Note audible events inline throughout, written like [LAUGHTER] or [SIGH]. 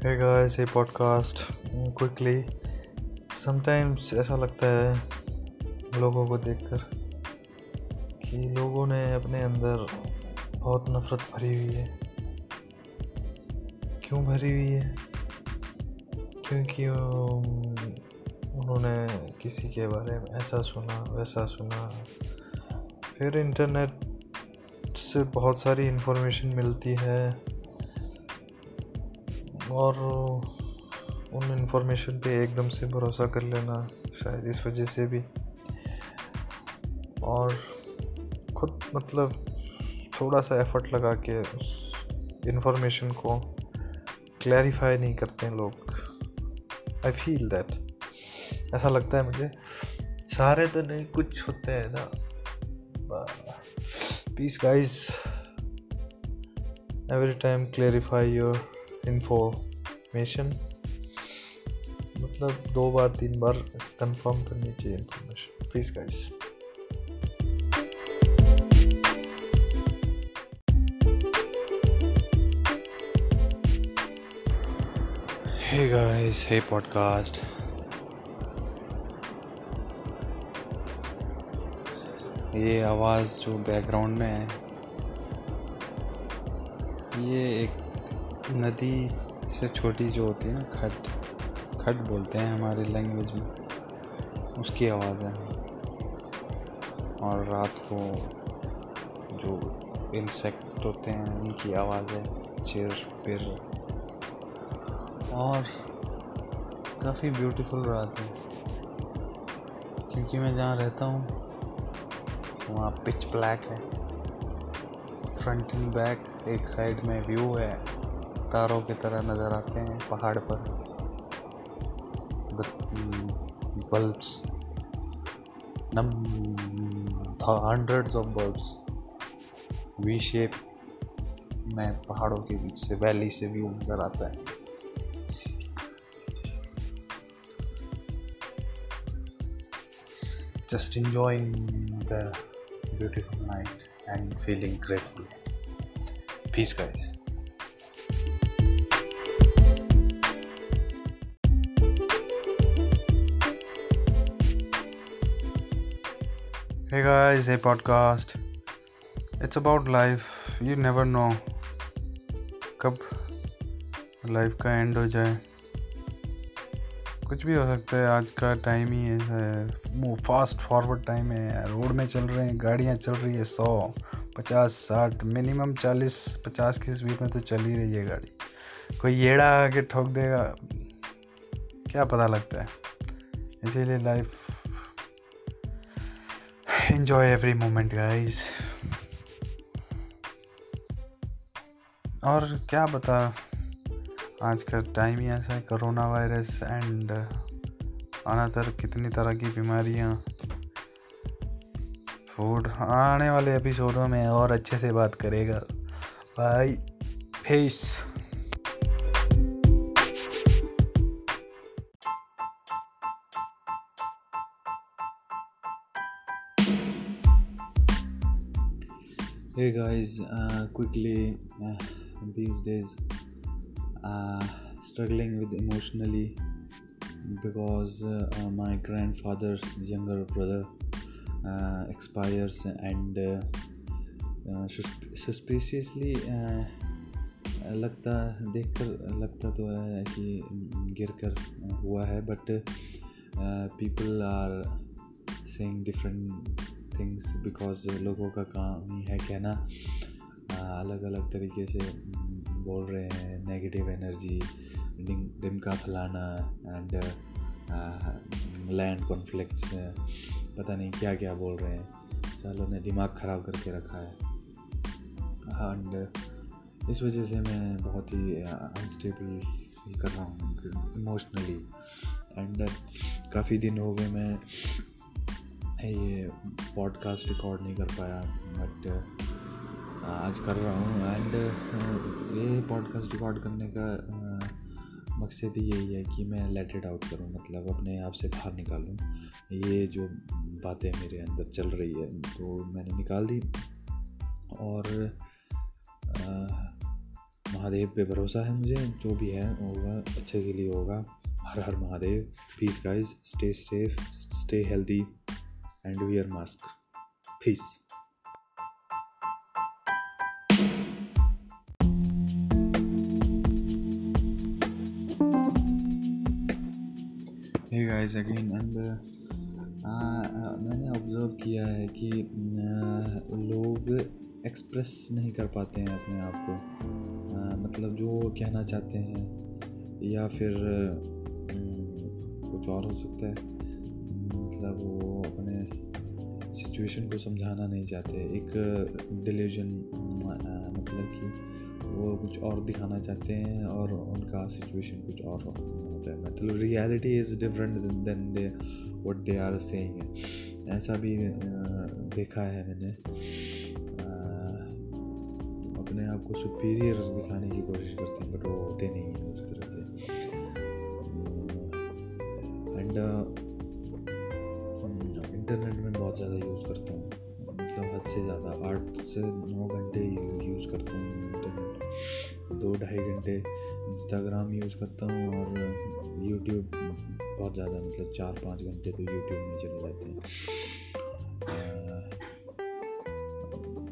Hey guys, hey podcast. Quickly, sometimes ऐसा लगता है लोगों को देखकर कि लोगों ने अपने अंदर बहुत नफरत भरी हुई है। क्यों भरी हुई है? क्योंकि उन्होंने किसी के बारे में ऐसा सुना वैसा सुना। फिर इंटरनेट से बहुत सारी इन्फॉर्मेशन मिलती है। और उन इन्फॉर्मेशन पे एकदम से भरोसा कर लेना, शायद इस वजह से भी। और खुद मतलब थोड़ा सा एफर्ट लगा के उस इन्फॉर्मेशन को क्लैरिफाई नहीं करते हैं लोग। आई फील दैट ऐसा लगता है मुझे। सारे तो नहीं, कुछ होते हैं ना। Peace guys every time clarify your information मतलब दो बार तीन बार कंफर्म करनी चाहिए information please guys Hey guys, hey podcast. ये आवाज़ जो बैकग्राउंड में है ये एक नदी से छोटी जो होती है ना, खट खट बोलते हैं हमारे लैंग्वेज में, उसकी आवाज़ है। और रात को जो इंसेक्ट होते हैं, उनकी आवाज़ है, चिर, पिर। और काफ़ी ब्यूटीफुल रात है। क्योंकि मैं जहाँ रहता हूँ, वहाँ पिच ब्लैक है। फ्रंट एंड बैक एक साइड में व्यू है। तारों की तरह नज़र आते हैं पहाड़ पर bulbs num hundreds of bulbs V shape में पहाड़ों के बीच से वैली से व्यू नज़र आता है just enjoying the beautiful night and feeling grateful. Peace, guys. Hey guys, hey podcast. It's about life. You never know कब लाइफ का एंड हो जाए। कुछ भी हो सकता है आज का टाइम ही ऐसा है। फास्ट फॉरवर्ड टाइम है रोड में चल रहे हैं गाड़ियाँ चल रही है सौ पचास साठ मिनिमम चालीस पचास की स्पीड में तो चल ही रही है गाड़ी। कोई येड़ा आके ठोक देगा क्या पता लगता है। इसीलिए life enjoy every moment, guys. और क्या बता आज का टाइम ही ऐसा है कोरोना वायरस एंड अनदर कितनी तरह की बीमारियाँ। फ़ूड आने वाले एपिसोडों में और अच्छे से बात करेगा। Bye face hey guys uh, quickly uh, these days uh, struggling with emotionally because uh, uh, my grandfather's younger brother uh, expires and suspiciously लगता देख कर लगता तो है कि गिर कर हुआ है but people are saying different things because लोगों का काम ही है कहना अलग अलग तरीके से बोल रहे हैं नेगेटिव एनर्जी दिन दिन का फलाना एंड लैंड कॉन्फ्लिक्ट्स पता नहीं क्या क्या बोल रहे हैं। सालों ने दिमाग ख़राब करके रखा है। एंड इस वजह से मैं बहुत ही अनस्टेबल फील कर रहा हूँ इमोशनली एंड काफ़ी दिन हो गए मैं ये पॉडकास्ट रिकॉर्ड नहीं कर पाया बट आज कर रहा हूँ। एंड ये पॉडकास्ट रिकॉर्ड करने का मकसद ही यही है कि मैं लेट इट आउट करूँ मतलब अपने आप से बाहर निकालूँ। ये जो बातें मेरे अंदर चल रही है तो मैंने निकाल दी। और महादेव पे भरोसा है मुझे, जो भी है, होगा, अच्छे के लिए होगा। हर हर Mahadev. Peace guys stay safe stay healthy and wear mask peace hey guys again and uh, uh, मैंने ऑब्ज़र्व किया है कि uh, लोग एक्सप्रेस नहीं कर पाते हैं अपने आप को। Uh, मतलब जो कहना चाहते हैं या फिर uh, कुछ और हो सकता है। मतलब वो अपने सिचुएशन को समझाना नहीं चाहते। एक डिलीजन मतलब कि वो कुछ और दिखाना चाहते हैं और उनका सिचुएशन कुछ और होता है। मतलब reality is different than they what they are saying ऐसा भी देखा है मैंने। अपने आप को सुपीरियर दिखाने की कोशिश करते हैं बट वो होते नहीं हैं उस तरह से। एंड इंटरनेट में बहुत ज़्यादा यूज़ करता हूँ। मतलब हद से ज़्यादा आठ से नौ घंटे यूज़ करता हूँ इंटरनेट। दो ढाई घंटे इंस्टाग्राम यूज़ करता हूँ और यूट्यूब बहुत ज़्यादा मतलब चार पाँच घंटे तो यूट्यूब में चले जाते हैं।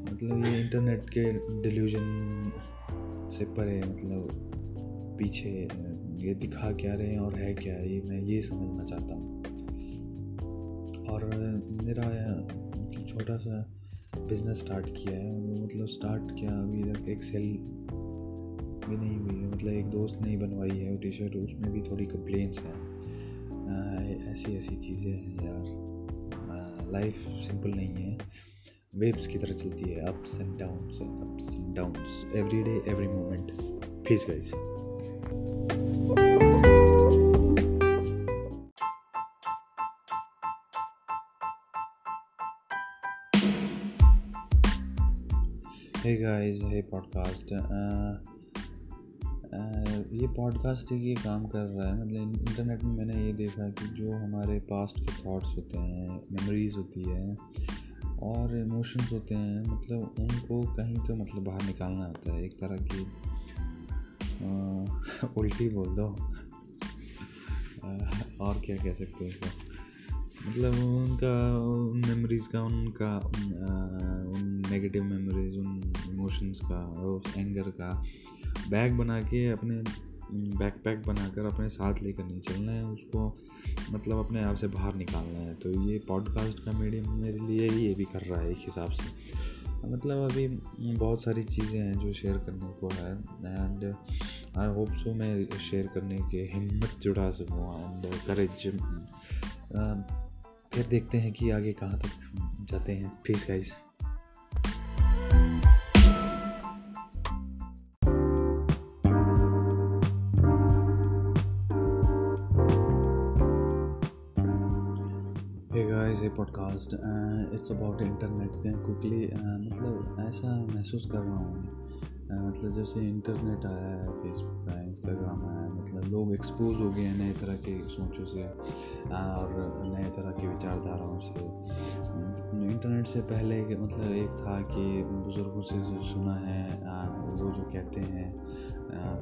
मतलब ये इंटरनेट के डिल्यूजन से परे मतलब पीछे ये दिखा क्या रहे हैं और है क्या, ये मैं ये समझना चाहता हूँ। और मेरा मतलब छोटा सा बिज़नेस स्टार्ट किया है। मतलब स्टार्ट किया, अभी तक एक सेल भी नहीं हुई है। मतलब एक दोस्त नहीं बनवाई है, वो टी शर्ट उसमें भी थोड़ी कंप्लेंट्स हैं। ऐसी ऐसी चीज़ें हैं यार। लाइफ सिंपल नहीं है। वेव्स की तरह चलती है। Ups and downs ups and downs every day every moment peace guys hey guys hey podcast ये पॉडकास्ट ये काम कर रहा है मतलब इंटरनेट में मैंने ये देखा कि जो हमारे पास्ट के थॉट्स होते हैं मेमोरीज होती है और इमोशंस होते हैं मतलब उनको कहीं तो मतलब बाहर निकालना होता है। एक तरह की आ, [LAUGHS] उल्टी बोल दो। [LAUGHS] और क्या कह सकते हैं मतलब उनका, उन मेमोरीज़ का, उनका, उन नेगेटिव मेमोरीज उन इमोशंस का, उस एंगर का बैग बना के अपने बैक पैक बनाकर अपने साथ लेकर नहीं चलना है, उसको मतलब अपने आप से बाहर निकालना है। तो ये पॉडकास्ट का मीडियम मेरे लिए ये भी कर रहा है, एक हिसाब से। मतलब अभी बहुत सारी चीज़ें हैं जो शेयर करने को है एंड आई होप सो मैं शेयर करने के हिम्मत जुड़ा सकूँ एंड करेज फिर देखते हैं कि आगे कहाँ तक जाते हैं। Please guys uh, it's about internet quickly uh, मतलब ऐसा महसूस कर रहा हूँ uh, मतलब जैसे इंटरनेट आया है फेसबुक आया इंस्टाग्राम आया लोग एक्सपोज हो गए हैं नए तरह के सोचों से और नए तरह की विचारधाराओं से। इंटरनेट से पहले मतलब एक था कि बुज़ुर्गों से सुना है वो जो कहते हैं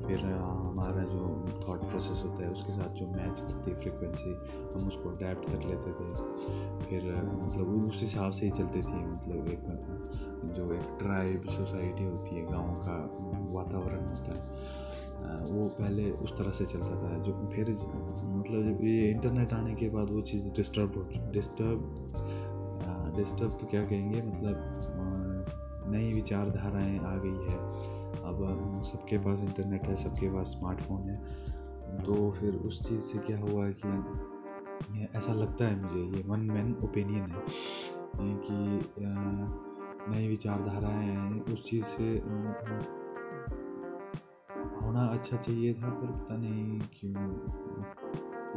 फिर हमारा जो थॉट प्रोसेस होता है, उसके साथ जो मैच करती है फ्रिक्वेंसी हम उसको अडेप्ट कर लेते थे। फिर मतलब उस हिसाब से ही चलती थी मतलब एक, जो एक ट्राइब सोसाइटी होती है, गाँव का वातावरण होता है। पहले उस तरह से चलता था, जो फिर मतलब जब ये इंटरनेट आने के बाद वो चीज़ डिस्टर्ब हो डिस्टर्ब डिस्टर्ब तो क्या कहेंगे? मतलब नई विचारधाराएँ आ गई है। अब सबके पास इंटरनेट है, सबके पास स्मार्टफ़ोन है। तो फिर उस चीज़ से क्या हुआ कि ऐसा लगता है मुझे, ये वन मैन ओपिनियन है, कि नई विचारधाराएँ हैं, उस चीज़ से होना अच्छा चाहिए था, पर पता नहीं क्यों।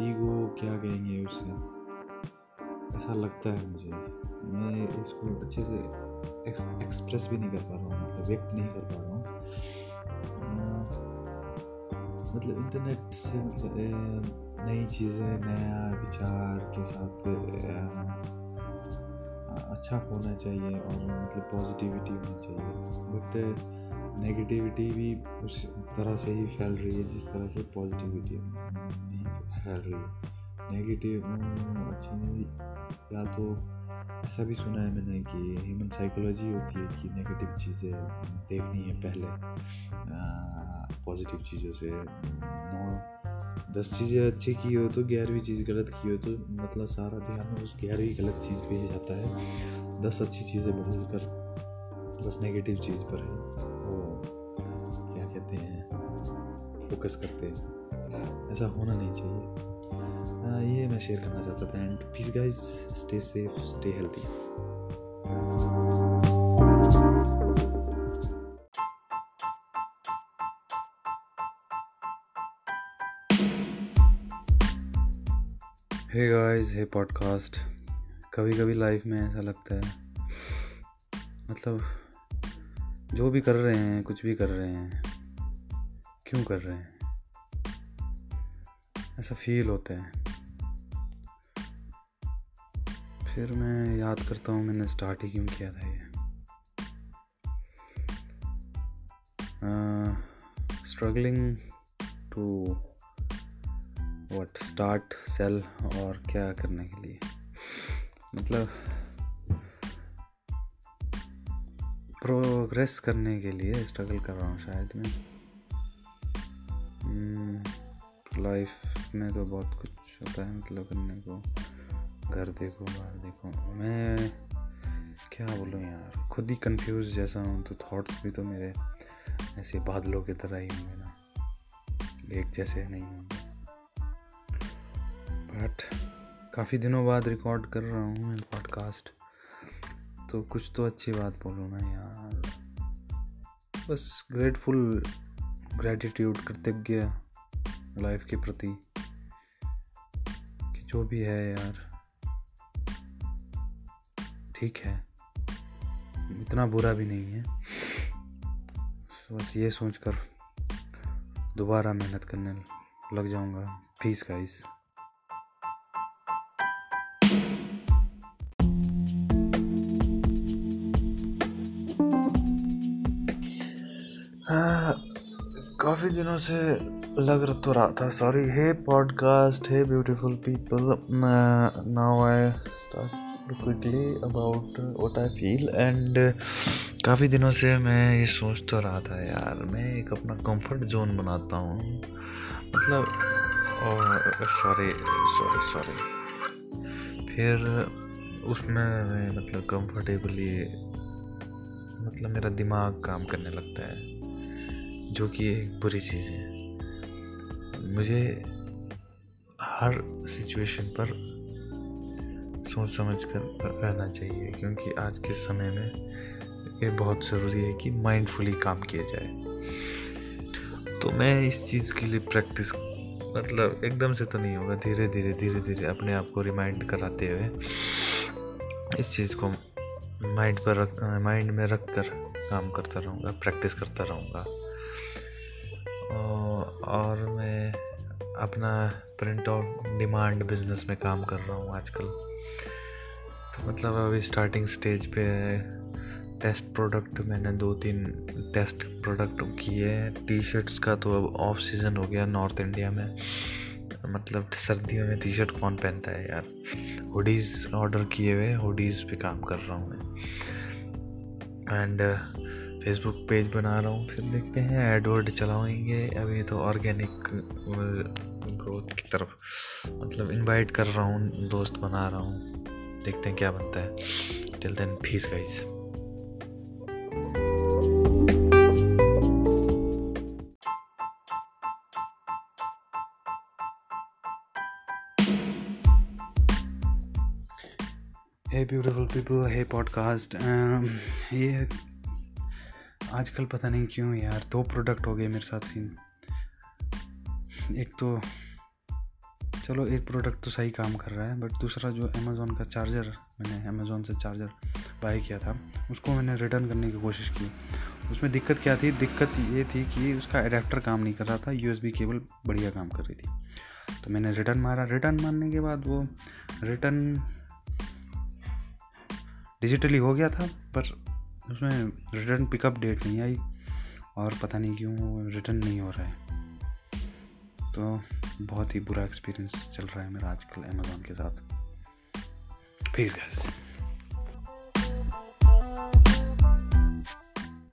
ईगो क्या कहेंगे उससे? ऐसा लगता है मुझे। मैं इसको अच्छे से एक्सप्रेस भी नहीं कर पा रहा हूँ मतलब व्यक्त नहीं कर पा रहा हूँ। मतलब इंटरनेट से मतलब नई चीज़ें, नया विचार के साथ अच्छा होना चाहिए और मतलब पॉजिटिविटी होनी चाहिए। बट नेगेटिविटी भी उस तरह से ही फैल रही है, जिस तरह से पॉजिटिविटी फैल रही है। नेगेटिव अच्छी या तो ऐसा भी सुना है मैंने कि ह्यूमन साइकोलॉजी होती है कि नेगेटिव चीज़ें देखनी है पहले। पॉजिटिव चीज़ों से नौ, दस चीज़ें अच्छी की हो तो ग्यारहवीं चीज़ गलत की हो तो मतलब सारा ध्यान उस ग्यारहवीं गलत चीज़ पे ही जाता है। दस अच्छी चीज़ें बदल कर बस नेगेटिव चीज़ पर है। वो कहते हैं। फोकस करते हैं। ऐसा होना नहीं चाहिए। आ, ये मैं शेयर करना चाहता था and please guys stay safe stay healthy hey guys hey podcast कभी कभी लाइफ में ऐसा लगता है। मतलब जो भी कर रहे हैं कुछ भी कर रहे हैं। क्यों कर रहे हैं? ऐसा फील होता है। फिर मैं याद करता हूँ मैंने स्टार्ट ही क्यों किया था ये। Struggling to what start sell और क्या करने के लिए? मतलब प्रोग्रेस करने के लिए स्ट्रगल कर रहा हूँ शायद मैं। लाइफ में तो बहुत कुछ होता है मतलब करने को, घर देखो, बाहर देखो। मैं क्या बोलूँ यार, खुद ही कंफ्यूज जैसा हूँ तो थॉट्स भी तो मेरे ऐसे बादलों की तरह ही होंगे ना। एक जैसे नहीं होंगे। बट काफ़ी दिनों बाद रिकॉर्ड कर रहा हूँ मैं पॉडकास्ट तो कुछ तो अच्छी बात बोलूँ ना यार। बस ग्रेटफुल ग्रेटिट्यूड कृतज्ञ। लाइफ के प्रति कि जो भी है यार, ठीक है। इतना बुरा भी नहीं है। [LAUGHS] बस ये सोचकर दोबारा मेहनत करने लग जाऊँगा। फ़ीस का इस काफ़ी दिनों से लग तो रहा था sorry hey podcast hey beautiful people now I start quickly about what I feel and काफ़ी दिनों से मैं ये सोच तो रहा था यार, मैं एक अपना कंफर्ट जोन बनाता हूँ। मतलब सॉरी सॉरी सॉरी फिर उसमें मैं मतलब कंफर्टेबली मतलब मेरा दिमाग काम करने लगता है, जो कि एक बुरी चीज़ है। मुझे हर सिचुएशन पर सोच समझ कर रहना चाहिए, क्योंकि आज के समय में ये बहुत ज़रूरी है कि माइंडफुली काम किया जाए। तो मैं इस चीज़ के लिए प्रैक्टिस मतलब एकदम से तो नहीं होगा धीरे धीरे धीरे धीरे अपने आप को रिमाइंड कराते हुए इस चीज़ को माइंड पर रख माइंड में रख कर काम करता रहूँगा प्रैक्टिस करता रहूँगा। और मैं अपना प्रिंट ऑन डिमांड बिज़नेस में काम कर रहा हूँ आजकल। तो मतलब अभी स्टार्टिंग स्टेज पे टेस्ट प्रोडक्ट मैंने दो तीन टेस्ट प्रोडक्ट किए हैं। टी शर्ट्स का तो अब ऑफ़ सीज़न हो गया नॉर्थ इंडिया में। मतलब सर्दियों में टी शर्ट कौन पहनता है यार? हुडीज़ ऑर्डर किए हुए हुडीज़ पे काम कर रहा हूँ मैं। एंड फेसबुक पेज बना रहा हूँ, फिर देखते हैं एड वर्ड चलाएँगे। अभी तो ऑर्गेनिक ग्रोथ की तरफ़ मतलब इनवाइट कर रहा हूँ, दोस्त बना रहा हूँ। देखते हैं क्या बनता है। Till then peace guys hey beautiful people hey podcast ये आजकल पता नहीं क्यों यार, दो प्रोडक्ट हो गए मेरे साथ सीन एक तो चलो एक प्रोडक्ट तो सही काम कर रहा है बट दूसरा जो अमेज़ोन का चार्जर मैंने अमेज़ोन से चार्जर बाई किया था, उसको मैंने रिटर्न करने की कोशिश की। उसमें दिक्कत क्या थी? दिक्कत ये थी कि उसका अडेप्टर काम नहीं कर रहा था, USB केबल बढ़िया काम कर रही थी। तो मैंने रिटर्न मारा। रिटर्न मारने के बाद वो रिटर्न डिजिटली हो गया था, पर उसमें रिटर्न पिकअप डेट नहीं आई और पता नहीं क्यों रिटर्न नहीं हो रहा है। तो बहुत ही बुरा एक्सपीरियंस चल रहा है मेरा आजकल अमेज़ोन के साथ। Please gas